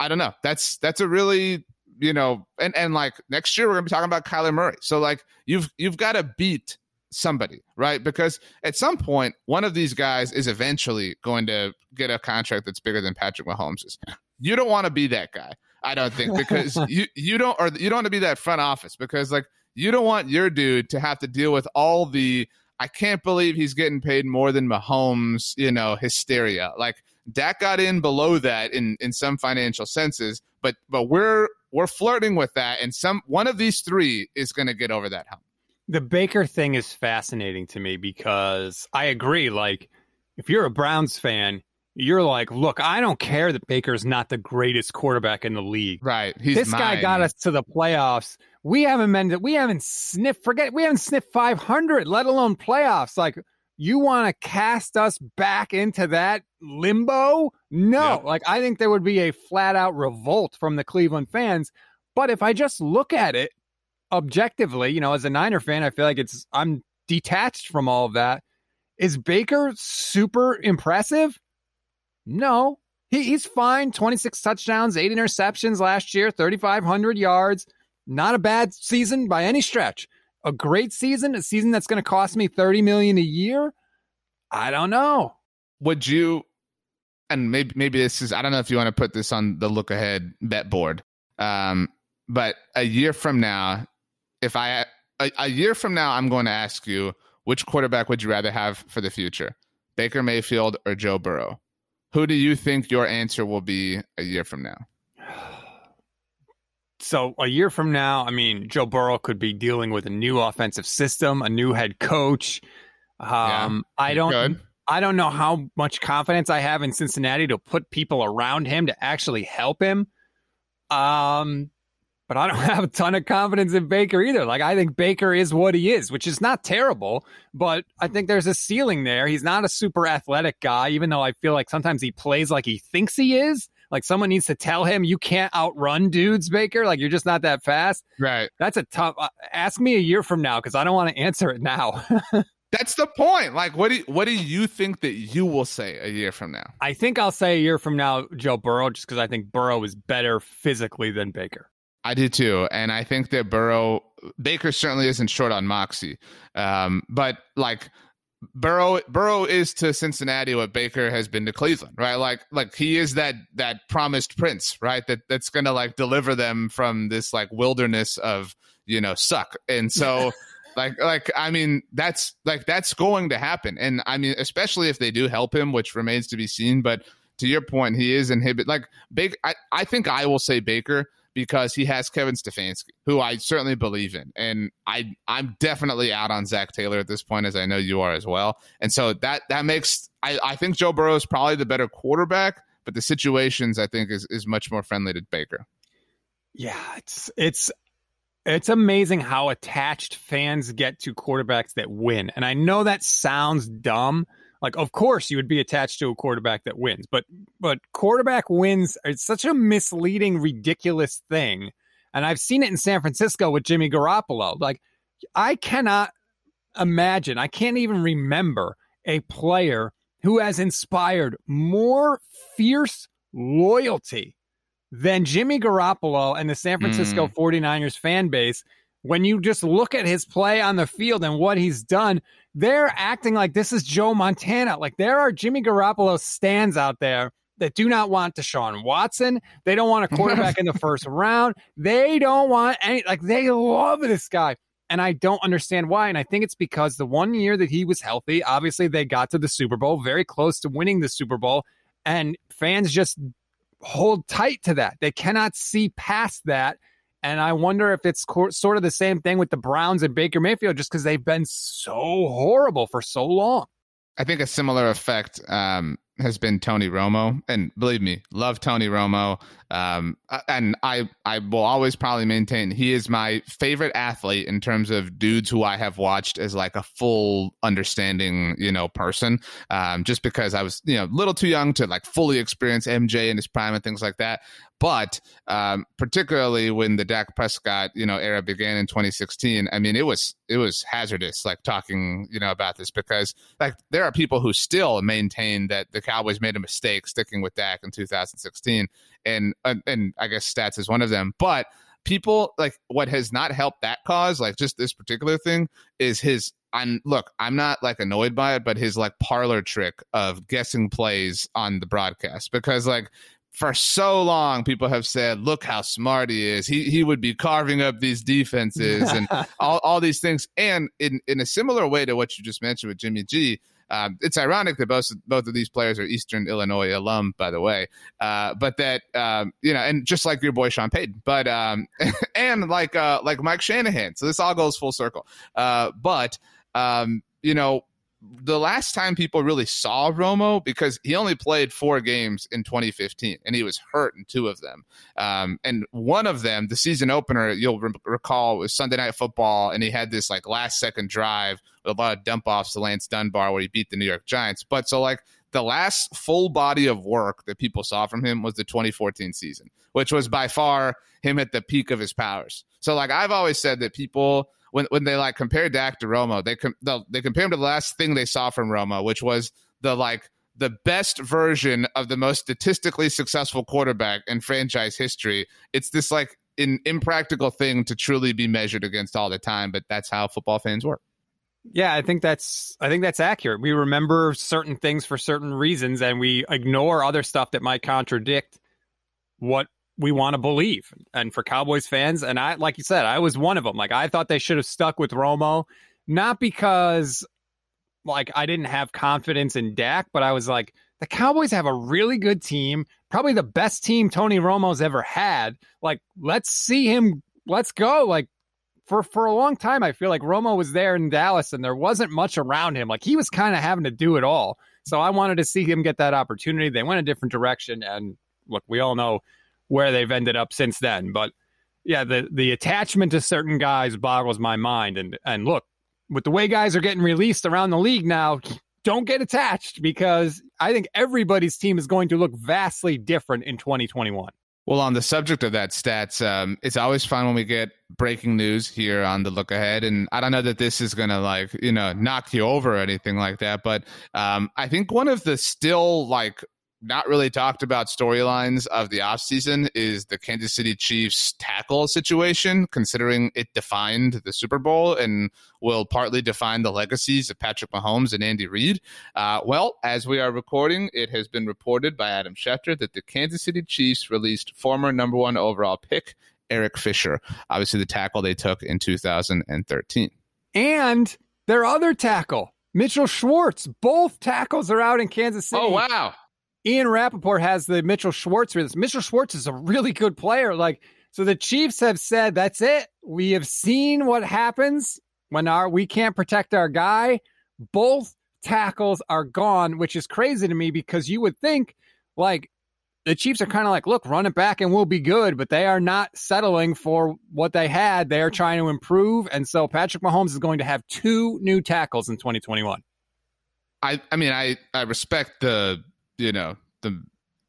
I don't know. That's, that's a really you know, and and like next year we're gonna be talking about Kyler Murray. So like you've you've got to beat somebody, right? Because at some point, one of these guys is eventually going to get a contract that's bigger than Patrick Mahomes's. You don't want to be that guy, I don't think, because [laughs] you you don't or you don't want to be that front office because like you don't want your dude to have to deal with all the I can't believe he's getting paid more than Mahomes, you know, hysteria. Like Dak got in below that in in some financial senses, but but we're we're flirting with that, and some one of these three is going to get over that hump. The Baker thing is fascinating to me because I agree. Like, if you're a Browns fan, you're like, look, I don't care that Baker's not the greatest quarterback in the league. Right. He's this mine. guy got us to the playoffs. We haven't been, we haven't sniffed, forget, we haven't sniffed 500, let alone playoffs. Like, You want to cast us back into that limbo? No. Yep. Like, I think there would be a flat out revolt from the Cleveland fans. But if I just look at it objectively, you know, as a Niner fan, I feel like it's, I'm detached from all of that. Is Baker super impressive? No. He, he's fine. 26 touchdowns, eight interceptions last year, 3,500 yards. Not a bad season by any stretch. A great season, a season that's going to cost me 30 million a year. I don't know. Would you? And maybe maybe this is I don't know if you want to put this on the look ahead bet board. Um, but a year from now, if I a, a year from now, I'm going to ask you which quarterback would you rather have for the future, Baker Mayfield or Joe Burrow? Who do you think your answer will be a year from now? So a year from now, I mean, Joe Burrow could be dealing with a new offensive system, a new head coach. Um, I don't, Good. I don't know how much confidence I have in Cincinnati to put people around him to actually help him. Um, but I don't [laughs] have a ton of confidence in Baker either. Like I think Baker is what he is, which is not terrible, but I think there's a ceiling there. He's not a super athletic guy, even though I feel like sometimes he plays like he thinks he is. Like someone needs to tell him you can't outrun dudes, Baker. Like you're just not that fast. Right. That's a tough. Uh, ask me a year from now because I don't want to answer it now. [laughs] That's the point. Like, what do you, what do you think that you will say a year from now? I think I'll say a year from now, Joe Burrow, just because I think Burrow is better physically than Baker. I do too, and I think that Burrow Baker certainly isn't short on moxie, um, but like Burrow Burrow is to Cincinnati what Baker has been to Cleveland, right? Like like he is that that promised prince, right? That that's gonna like deliver them from this like wilderness of you know suck, and so. [laughs] Like, like, I mean, that's like that's going to happen, and I mean, especially if they do help him, which remains to be seen. But to your point, he is inhibit. Like, Baker, I, I think I will say Baker because he has Kevin Stefanski, who I certainly believe in, and I I'm definitely out on Zac Taylor at this point, as I know you are as well. And so that that makes I, I think Joe Burrow is probably the better quarterback, but the situations I think is is much more friendly to Baker. Yeah, it's it's it's amazing how attached fans get to quarterbacks that win. And I know that sounds dumb. Like, of course, you would be attached to a quarterback that wins, but but quarterback wins it's such a misleading, ridiculous thing. And I've seen it in San Francisco with Jimmy Garoppolo. Like, I cannot imagine, I can't even remember a player who has inspired more fierce loyalty than Jimmy Garoppolo and the San Francisco mm. 49ers fan base. When you just look at his play on the field and what he's done, they're acting like this is Joe Montana. Like there are Jimmy Garoppolo stands out there that do not want Deshaun Watson. They don't want a quarterback in the [laughs] first round. They don't want any, like, they love this guy. And I don't understand why. And I think it's because the one year that he was healthy, obviously they got to the Super Bowl, very close to winning the Super Bowl. And fans just hold tight to that. They cannot see past that. And I wonder if it's co- sort of the same thing with the Browns and Baker Mayfield, just because they've been so horrible for so long. I think a similar effect um, has been Tony Romo, and believe me, love Tony Romo. Um, and I, I will always probably maintain he is my favorite athlete in terms of dudes who I have watched as like a full understanding, you know, person. Um, just because I was, you know, a little too young to like fully experience MJ in his prime and things like that. But um, particularly when the Dak Prescott, you know, era began in 2016, I mean, it was it was hazardous, like talking, you know, about this because like there are people who still maintain that the Cowboys made a mistake sticking with Dak in 2016, and uh, and I guess stats is one of them. But people like what has not helped that cause, like just this particular thing, is his. I'm look, I'm not like annoyed by it, but his like parlor trick of guessing plays on the broadcast because like for so long people have said look how smart he is he he would be carving up these defenses and [laughs] all, all these things and in in a similar way to what you just mentioned with jimmy g um, it's ironic that both both of these players are Eastern Illinois alum, by the way. Uh, but that um, you know, and just like your boy Sean Payton, but um, [laughs] and like uh, like Mike Shanahan. So this all goes full circle. Uh, but um, you know, the last time people really saw Romo because he only played four games in 2015 and he was hurt in two of them. Um, and one of them, the season opener, you'll re- recall was Sunday Night Football, and he had this like last second drive with a lot of dump offs to Lance Dunbar where he beat the New York Giants. But so like the last full body of work that people saw from him was the 2014 season, which was by far him at the peak of his powers. So like I've always said that people when when they like compare Dak to Romo, they com- they compare him to the last thing they saw from Romo, which was the like the best version of the most statistically successful quarterback in franchise history. It's this like an impractical thing to truly be measured against all the time, but that's how football fans work. Yeah, I think that's I think that's accurate. We remember certain things for certain reasons and we ignore other stuff that might contradict what we want to believe. And for Cowboys fans, and I, like you said, I was one of them. Like I thought they should have stuck with Romo, not because like I didn't have confidence in Dak, but I was like, the Cowboys have a really good team, probably the best team Tony Romo's ever had. Like, let's see him. Let's go. Like for for a long time, I feel like Romo was there in Dallas, and there wasn't much around him. Like he was kind of having to do it all. So I wanted to see him get that opportunity. They went a different direction, and look, we all know where they've ended up since then. But yeah, the the attachment to certain guys boggles my mind. And and look, with the way guys are getting released around the league now, don't get attached because I think everybody's team is going to look vastly different in 2021. Well, on the subject of that stats, um, it's always fun when we get breaking news here on the look ahead. And I don't know that this is going to like, you know, knock you over or anything like that. But um, I think one of the still like not really talked about storylines of the offseason is the Kansas City Chiefs tackle situation, considering it defined the Super Bowl and will partly define the legacies of Patrick Mahomes and Andy Reid. Uh, well, as we are recording, it has been reported by Adam Schefter that the Kansas City Chiefs released former number one overall pick Eric Fisher, obviously the tackle they took in 2013. And their other tackle, Mitchell Schwartz. Both tackles are out in Kansas City. Oh, wow. Ian Rapoport has the Mitchell Schwartz this. Mitchell Schwartz is a really good player. Like, so the Chiefs have said, that's it. We have seen what happens when our we can't protect our guy. Both tackles are gone, which is crazy to me because you would think like the Chiefs are kind of like, look, run it back and we'll be good, but they are not settling for what they had. They are trying to improve. And so Patrick Mahomes is going to have two new tackles in 2021. I, I mean, I, I respect the you know the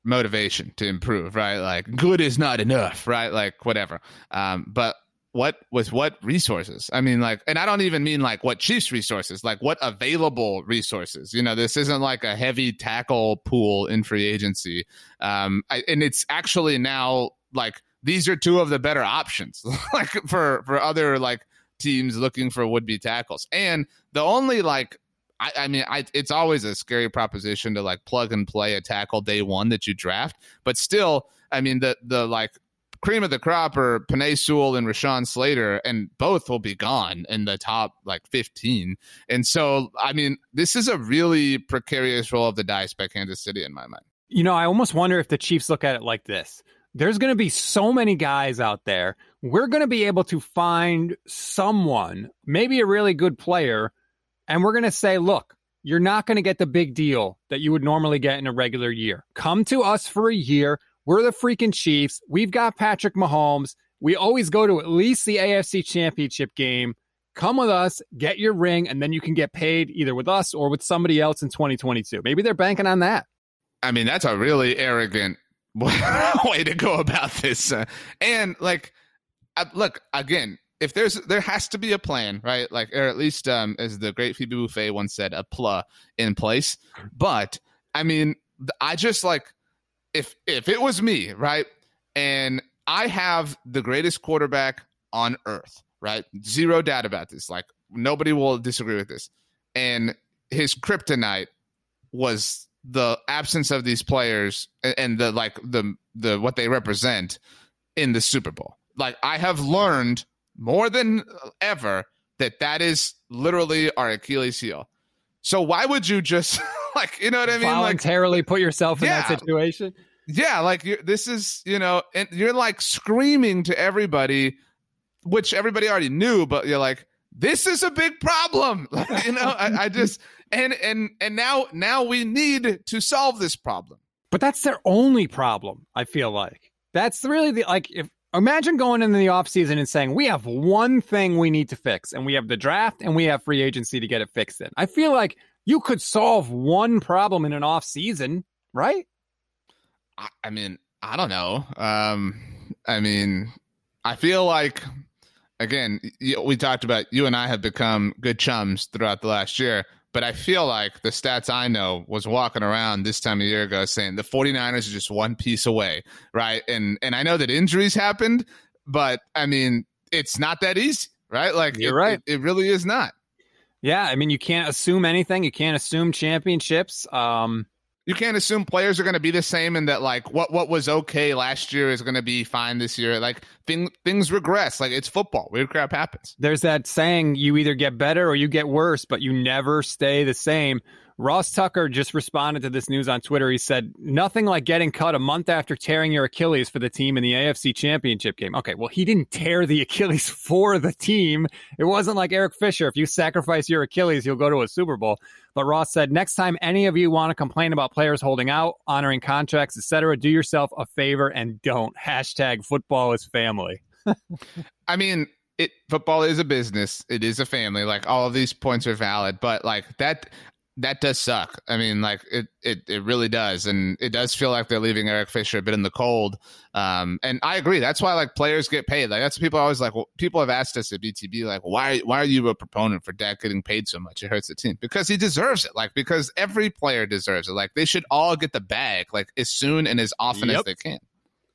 motivation to improve right? Like good is not enough right? Like whatever. Um but what with what resources? I mean like and i don't even mean like what chiefs resources like what available resources? You know this isn't like a heavy tackle pool in free agency. Um I, and it's actually now like these are two of the better options [laughs] like for for other like teams looking for would be tackles. And the only like I, I, mean, I, it's always a scary proposition to like plug and play a tackle day one that you draft, but still, I mean, the the like cream of the crop are Penei Sewell and Rashawn Slater, and both will be gone in the top like 15. And so, I mean, this is a really precarious roll of the dice by Kansas City in my mind. You know, I almost wonder if the Chiefs look at it like this. There's going to be so many guys out there. We're going to be able to find someone, maybe a really good player and we're going to say, look, you're not going to get the big deal that you would normally get in a regular year. Come to us for a year. We're the freaking Chiefs. We've got Patrick Mahomes. We always go to at least the AFC championship game. Come with us, get your ring, and then you can get paid either with us or with somebody else in 2022. Maybe they're banking on that. I mean, that's a really arrogant [laughs] way to go about this. Uh, and like, uh, look, again, if there's there has to be a plan, right? Like, or at least um, as the great Phoebe Buffay once said, a pla in place. But I mean, I just like if if it was me, right, and I have the greatest quarterback on earth, right? Zero doubt about this. Like nobody will disagree with this. And his kryptonite was the absence of these players and the like the the what they represent in the Super Bowl. Like I have learned more than ever that that is literally our Achilles heel. So why would you just [laughs] like you know what I mean? Voluntarily like, put yourself in yeah, that situation. Yeah, like this is you know, and you're like screaming to everybody, which everybody already knew, but you're like this is a big problem. [laughs] you know, I, I just and and and now now we need to solve this problem. But that's their only problem, I feel like. That's really the like if imagine going into the offseason and saying, We have one thing we need to fix, and we have the draft and we have free agency to get it fixed in. I feel like you could solve one problem in an offseason, right? I, mean, I don't know. Um, I mean, I feel like again, we talked about you and I have become good chums throughout the last year. But I feel like the stats I know was walking around this time a year ago saying the 49ers are just one piece away, right? And and I know that injuries happened, but I mean, it's not that easy, right? Like you're it, right. It, it really is not. Yeah, I mean, you can't assume anything. You can't assume championships. Um, you can't assume players are going to be the same and that like what what was okay last year is going to be fine this year. Like thing, things regress. Like it's football. Weird crap happens. There's that saying you either get better or you get worse but you never stay the same Ross Tucker just responded to this news on Twitter. He said, Nothing like getting cut a month after tearing your Achilles for the team in the AFC championship game. Okay, well, he didn't tear the Achilles [laughs] for the team. It wasn't like Eric Fisher. If you sacrifice your Achilles, you'll go to a Super Bowl. But Ross said, Next time any of you want to complain about players holding out, honoring contracts, etc., do yourself a favor and don't. Hashtag football is family. [laughs] I mean, it football is a business. It is a family. Like all of these points are valid, but like that that does suck. I mean, like it, it, it really does, and it does feel like they're leaving Eric Fisher a bit in the cold. Um, and I agree. That's why like players get paid. Like that's people always like. Well, people have asked us at BTB like, why, why are you a proponent for Dak getting paid so much? It hurts the team because he deserves it. Like because every player deserves it. Like they should all get the bag like as soon and as often yep. as they can.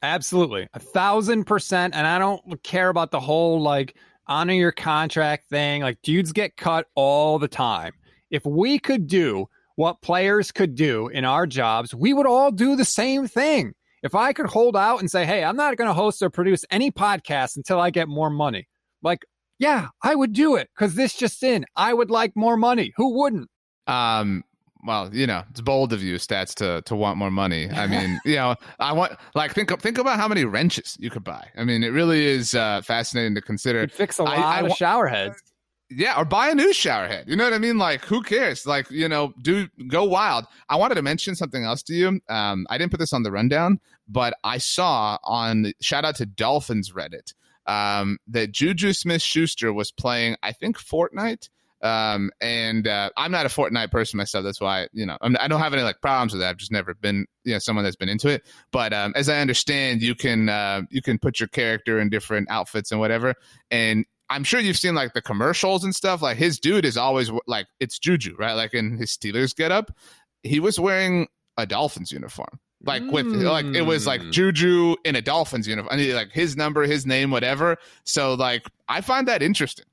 Absolutely, a thousand percent. And I don't care about the whole like honor your contract thing. Like dudes get cut all the time if we could do what players could do in our jobs, we would all do the same thing. If I could hold out and say, hey, I'm not going to host or produce any podcast until I get more money, like, yeah, I would do it because this just in. I would like more money. Who wouldn't? Um, well, you know, it's bold of you, stats, to to want more money. I [laughs] mean, you know, I want like think think about how many wrenches you could buy. I mean, it really is uh, fascinating to consider. You'd fix a lot I, of I, shower heads yeah, or buy a new shower head. You know what I mean? Like, who cares? Like, you know, do go wild. I wanted to mention something else to you. Um, I didn't put this on the rundown, but I saw on shout out to Dolphins Reddit um, that Juju Smith Schuster was playing, I think, Fortnite. Um, and uh, I'm not a Fortnite person myself. That's why, you know, I'm, I do not have any like problems with that. I've just never been, you know, someone that's been into it. But um, as I understand, you can uh, you can put your character in different outfits and whatever. And I'm sure you've seen like the commercials and stuff. Like his dude is always like it's Juju, right? Like in his Steelers getup, he was wearing a Dolphins uniform. Like with mm. like it was like hmm. Juju in a Dolphins uniform. I mean, like his number, his name, whatever. So like I find that interesting.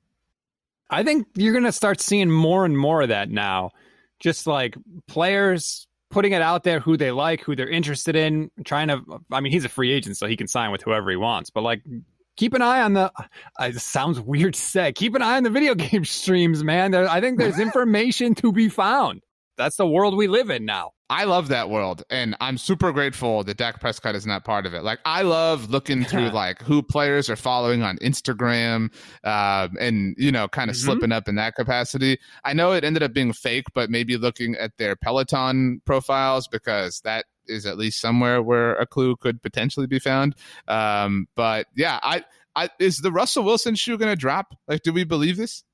I think you're gonna start seeing more and more of that now. Just like players putting it out there who they like, who they're interested in, trying to I mean, he's a free agent, so he can sign with whoever he wants. But like keep an eye on the. Uh, it sounds weird to say. Keep an eye on the video [laughs] game streams, man. There, I think there's [laughs] information to be found. That's the world we live in now. I love that world, and I'm super grateful that Dak Prescott is not part of it. Like, I love looking through [laughs] like who players are following on Instagram, uh, and you know, kind of mm-hmm. slipping up in that capacity. I know it ended up being fake, but maybe looking at their Peloton profiles because that is at least somewhere where a clue could potentially be found. Um, but yeah, I, I is the Russell Wilson shoe going to drop? Like, do we believe this?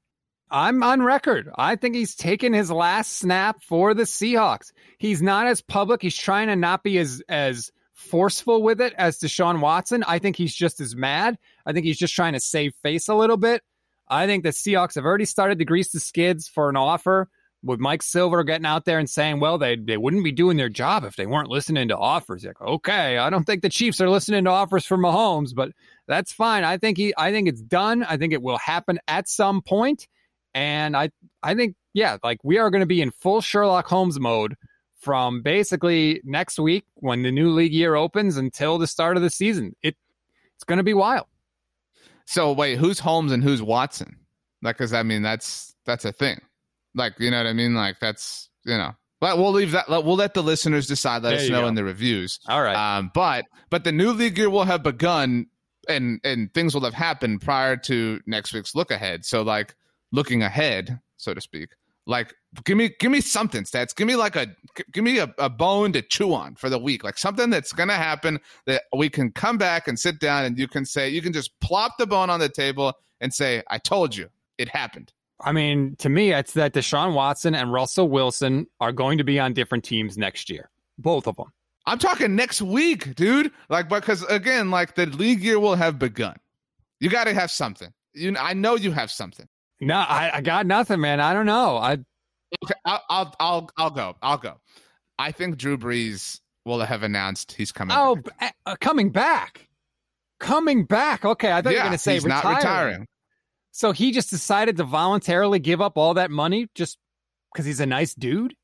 I'm on record. I think he's taken his last snap for the Seahawks. He's not as public. He's trying to not be as as forceful with it as Deshaun Watson. I think he's just as mad. I think he's just trying to save face a little bit. I think the Seahawks have already started to grease the skids for an offer with Mike Silver getting out there and saying, well, they, they wouldn't be doing their job if they weren't listening to offers. Like, okay, I don't think the Chiefs are listening to offers for Mahomes, but that's fine. I think he I think it's done. I think it will happen at some. And I I think, yeah, like we are going to be in full Sherlock Holmes mode from basically next week when the new league year opens until the start of the season. It it's going to be wild. So wait, who's Holmes and who's Watson? Like, cause I mean, that's that's a thing. Like, you know what I mean? Like that's you know. But we'll leave that. We'll let the listeners decide. Let there us know go. in the reviews. All right. Um, but but the new league year will have begun, and and things will have happened prior to next week's look ahead. So like looking ahead, so to speak. Like, give me give me something, stats. Give me like a give me a, a bone to chew on for the week, like something that's gonna happen that we can come back and sit down and you can say you can just plop the bone on the table and say, "I told you, it happened." I mean, to me, it's that Deshaun Watson and Russell Wilson are going to be on different teams next year, both of them. I'm talking next week, dude. Like, because again, like the league year will have begun. You got to have something. You, I know you have something. No, I, I got nothing, man. I don't know. I okay, I'll, I'll, I'll, I'll go. I'll go. I think Drew Brees will have announced he's coming. Oh, back. Uh, coming back, coming back. Okay, I thought yeah, you were going to say he's retiring. not retiring. So he just decided to voluntarily give up all that money just because he's a nice dude.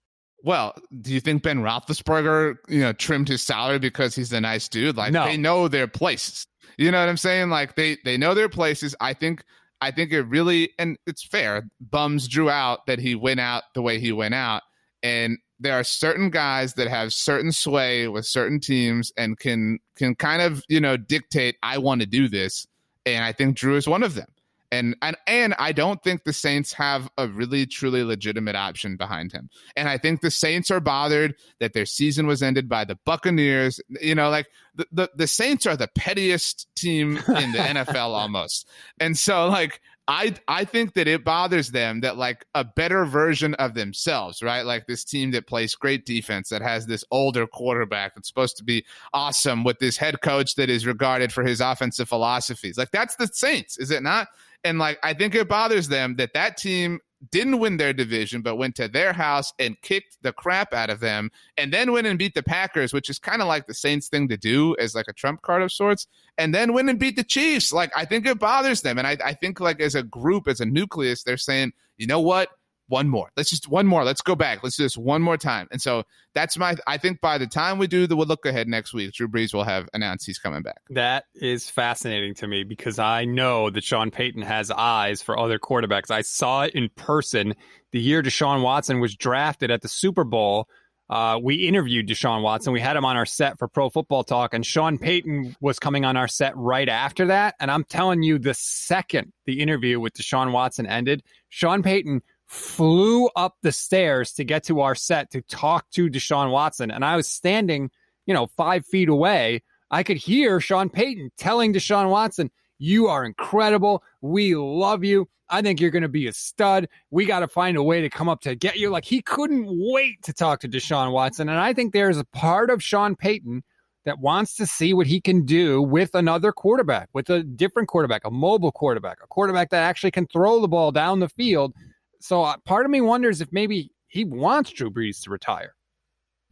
Well, do you think Ben Roethlisberger, you know, trimmed his salary because he's a nice dude? Like no. they know their places. You know what I'm saying? Like they they know their places. I think I think it really and it's fair. Bums drew out that he went out the way he went out, and there are certain guys that have certain sway with certain teams and can can kind of you know dictate. I want to do this, and I think Drew is one of them. And, and and I don't think the Saints have a really truly legitimate option behind him. And I think the Saints are bothered that their season was ended by the Buccaneers. You know, like the, the, the Saints are the pettiest team in the [laughs] NFL almost. And so like I I think that it bothers them that like a better version of themselves, right? Like this team that plays great defense that has this older quarterback that's supposed to be awesome with this head coach that is regarded for his offensive philosophies. Like that's the Saints, is it not? And like, I think it bothers them that that team didn't win their division, but went to their house and kicked the crap out of them, and then went and beat the Packers, which is kind of like the Saints thing to do as like a trump card of sorts, and then went and beat the Chiefs. Like, I think it bothers them. And I, I think, like, as a group, as a nucleus, they're saying, you know what? One more. Let's just one more. Let's go back. Let's do this one more time. And so that's my. I think by the time we do the look ahead next week, Drew Brees will have announced he's coming back. That is fascinating to me because I know that Sean Payton has eyes for other quarterbacks. I saw it in person the year Deshaun Watson was drafted at the Super Bowl. Uh, we interviewed Deshaun Watson. We had him on our set for Pro Football Talk, and Sean Payton was coming on our set right after that. And I'm telling you, the second the interview with Deshaun Watson ended, Sean Payton flew up the stairs to get to our set to talk to Deshaun Watson. And I was standing, you know, five feet away. I could hear Sean Payton telling Deshaun Watson, You are incredible. We love you. I think you're going to be a stud. We got to find a way to come up to get you. Like he couldn't wait to talk to Deshaun Watson. And I think there's a part of Sean Payton that wants to see what he can do with another quarterback, with a different quarterback, a mobile quarterback, a quarterback that actually can throw the ball down the field so uh, part of me wonders if maybe he wants Drew Brees to retire.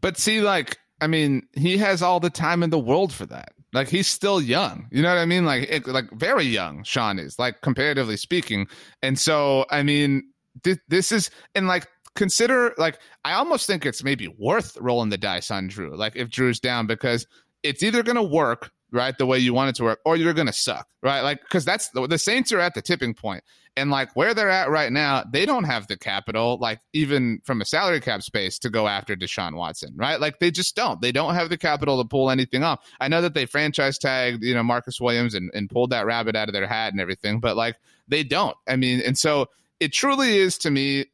But see, like, I mean, he has all the time in the world for that. Like, he's still young. You know what I mean? Like, it, like very young. Sean is like comparatively speaking. And so, I mean, th- this is and like consider like I almost think it's maybe worth rolling the dice on Drew. Like, if Drew's down because it's either going to work right the way you want it to work or you're to suck right like because that's the, the saints are at the tipping point and like where they're at right now, they don't have the capital, like even from a salary cap space, to go after Deshaun Watson, right? Like they just don't. They don't have the capital to pull anything off. I know that they franchise tagged, you know, Marcus Williams and, and pulled that rabbit out of their hat and everything, but like they don't. I mean, and so it truly is to me,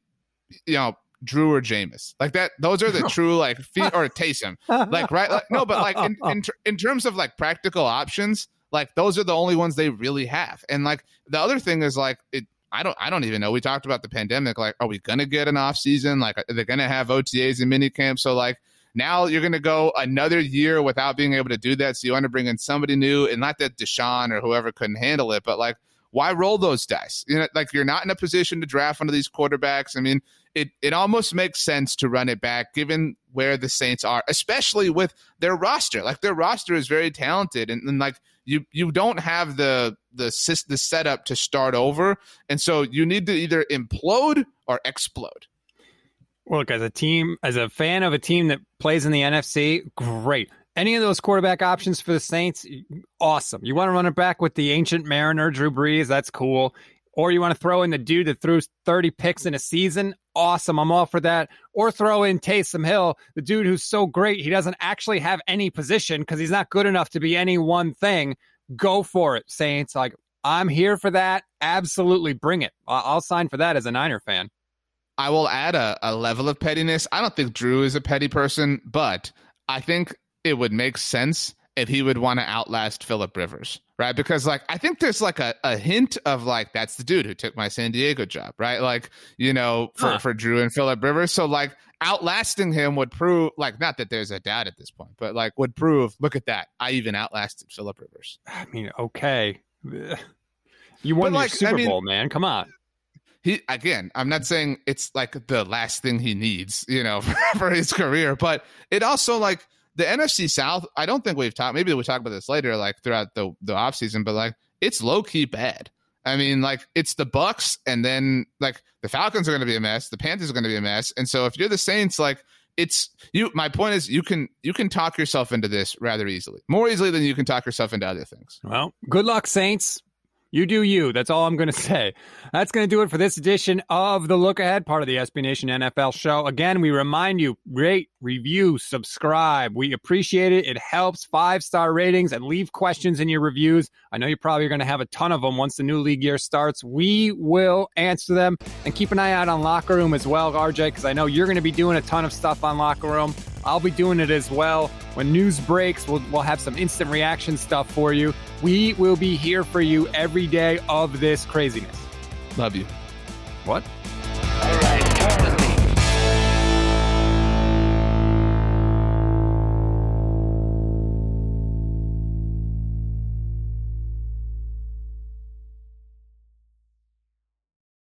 you know, Drew or Jameis. Like that, those are the [laughs] true like feet or Taysom. Like right, like, no, but like in, in in terms of like practical options, like those are the only ones they really have. And like the other thing is like it I don't I don't even know. We talked about the pandemic. Like, are we gonna get an off season? Like, they're gonna have OTAs and mini camps. So like now you're gonna go another year without being able to do that. So you want to bring in somebody new, and not that Deshaun or whoever couldn't handle it, but like why roll those dice? You know, like you're not in a position to draft one of these quarterbacks. I mean, it it almost makes sense to run it back given where the Saints are, especially with their roster. Like their roster is very talented, and, and like you you don't have the the the setup to start over, and so you need to either implode or explode. Look, as a team, as a fan of a team that plays in the NFC, great. Any of those quarterback options for the Saints, awesome. You want to run it back with the ancient Mariner, Drew Brees, that's cool. Or you want to throw in the dude that threw 30 picks in a season, awesome. I'm all for that. Or throw in Taysom Hill, the dude who's so great he doesn't actually have any position because he's not good enough to be any one thing. Go for it, Saints. Like I'm here for that. Absolutely, bring it. I'll sign for that as a Niner fan. I will add a, a level of pettiness. I don't think Drew is a petty person, but I think it would make sense if he would want to outlast Philip Rivers, right? Because like I think there's like a, a hint of like that's the dude who took my San Diego job, right? Like, you know, for, huh. for Drew and Philip Rivers. So like outlasting him would prove like not that there's a doubt at this point, but like would prove, look at that. I even outlasted Philip Rivers. I mean, okay. [sighs] You won but, like, Super I mean, Bowl, man. Come on he again i'm not saying it's like the last thing he needs you know for, [laughs] for, his career but it also like the nfc south i don't think we've talked maybe we'll talk about this later like throughout the the offseason but like it's low-key bad i mean like it's the bucks and then like the falcons are going to be a mess the panthers are going to be a mess and so if you're the saints like it's you my point is you can you can talk yourself into this rather easily more easily than you can talk yourself into other things well good luck saints you do you. That's all I'm going [laughs] to say. That's going to do it for this edition of the Look Ahead, part of the SB Nation NFL show. Again, we remind you rate, review, subscribe. We appreciate it. It helps. Five star ratings and leave questions in your reviews. I know you're probably going to have a ton of them once the new league year starts. We will answer them and keep an eye out on Locker Room as well, RJ, because I know you're going to be doing a ton of stuff on Locker Room. I'll be doing it as well. When news breaks, we'll, we'll have some instant reaction stuff for you. We will be here for you every day of this craziness. Love you. What?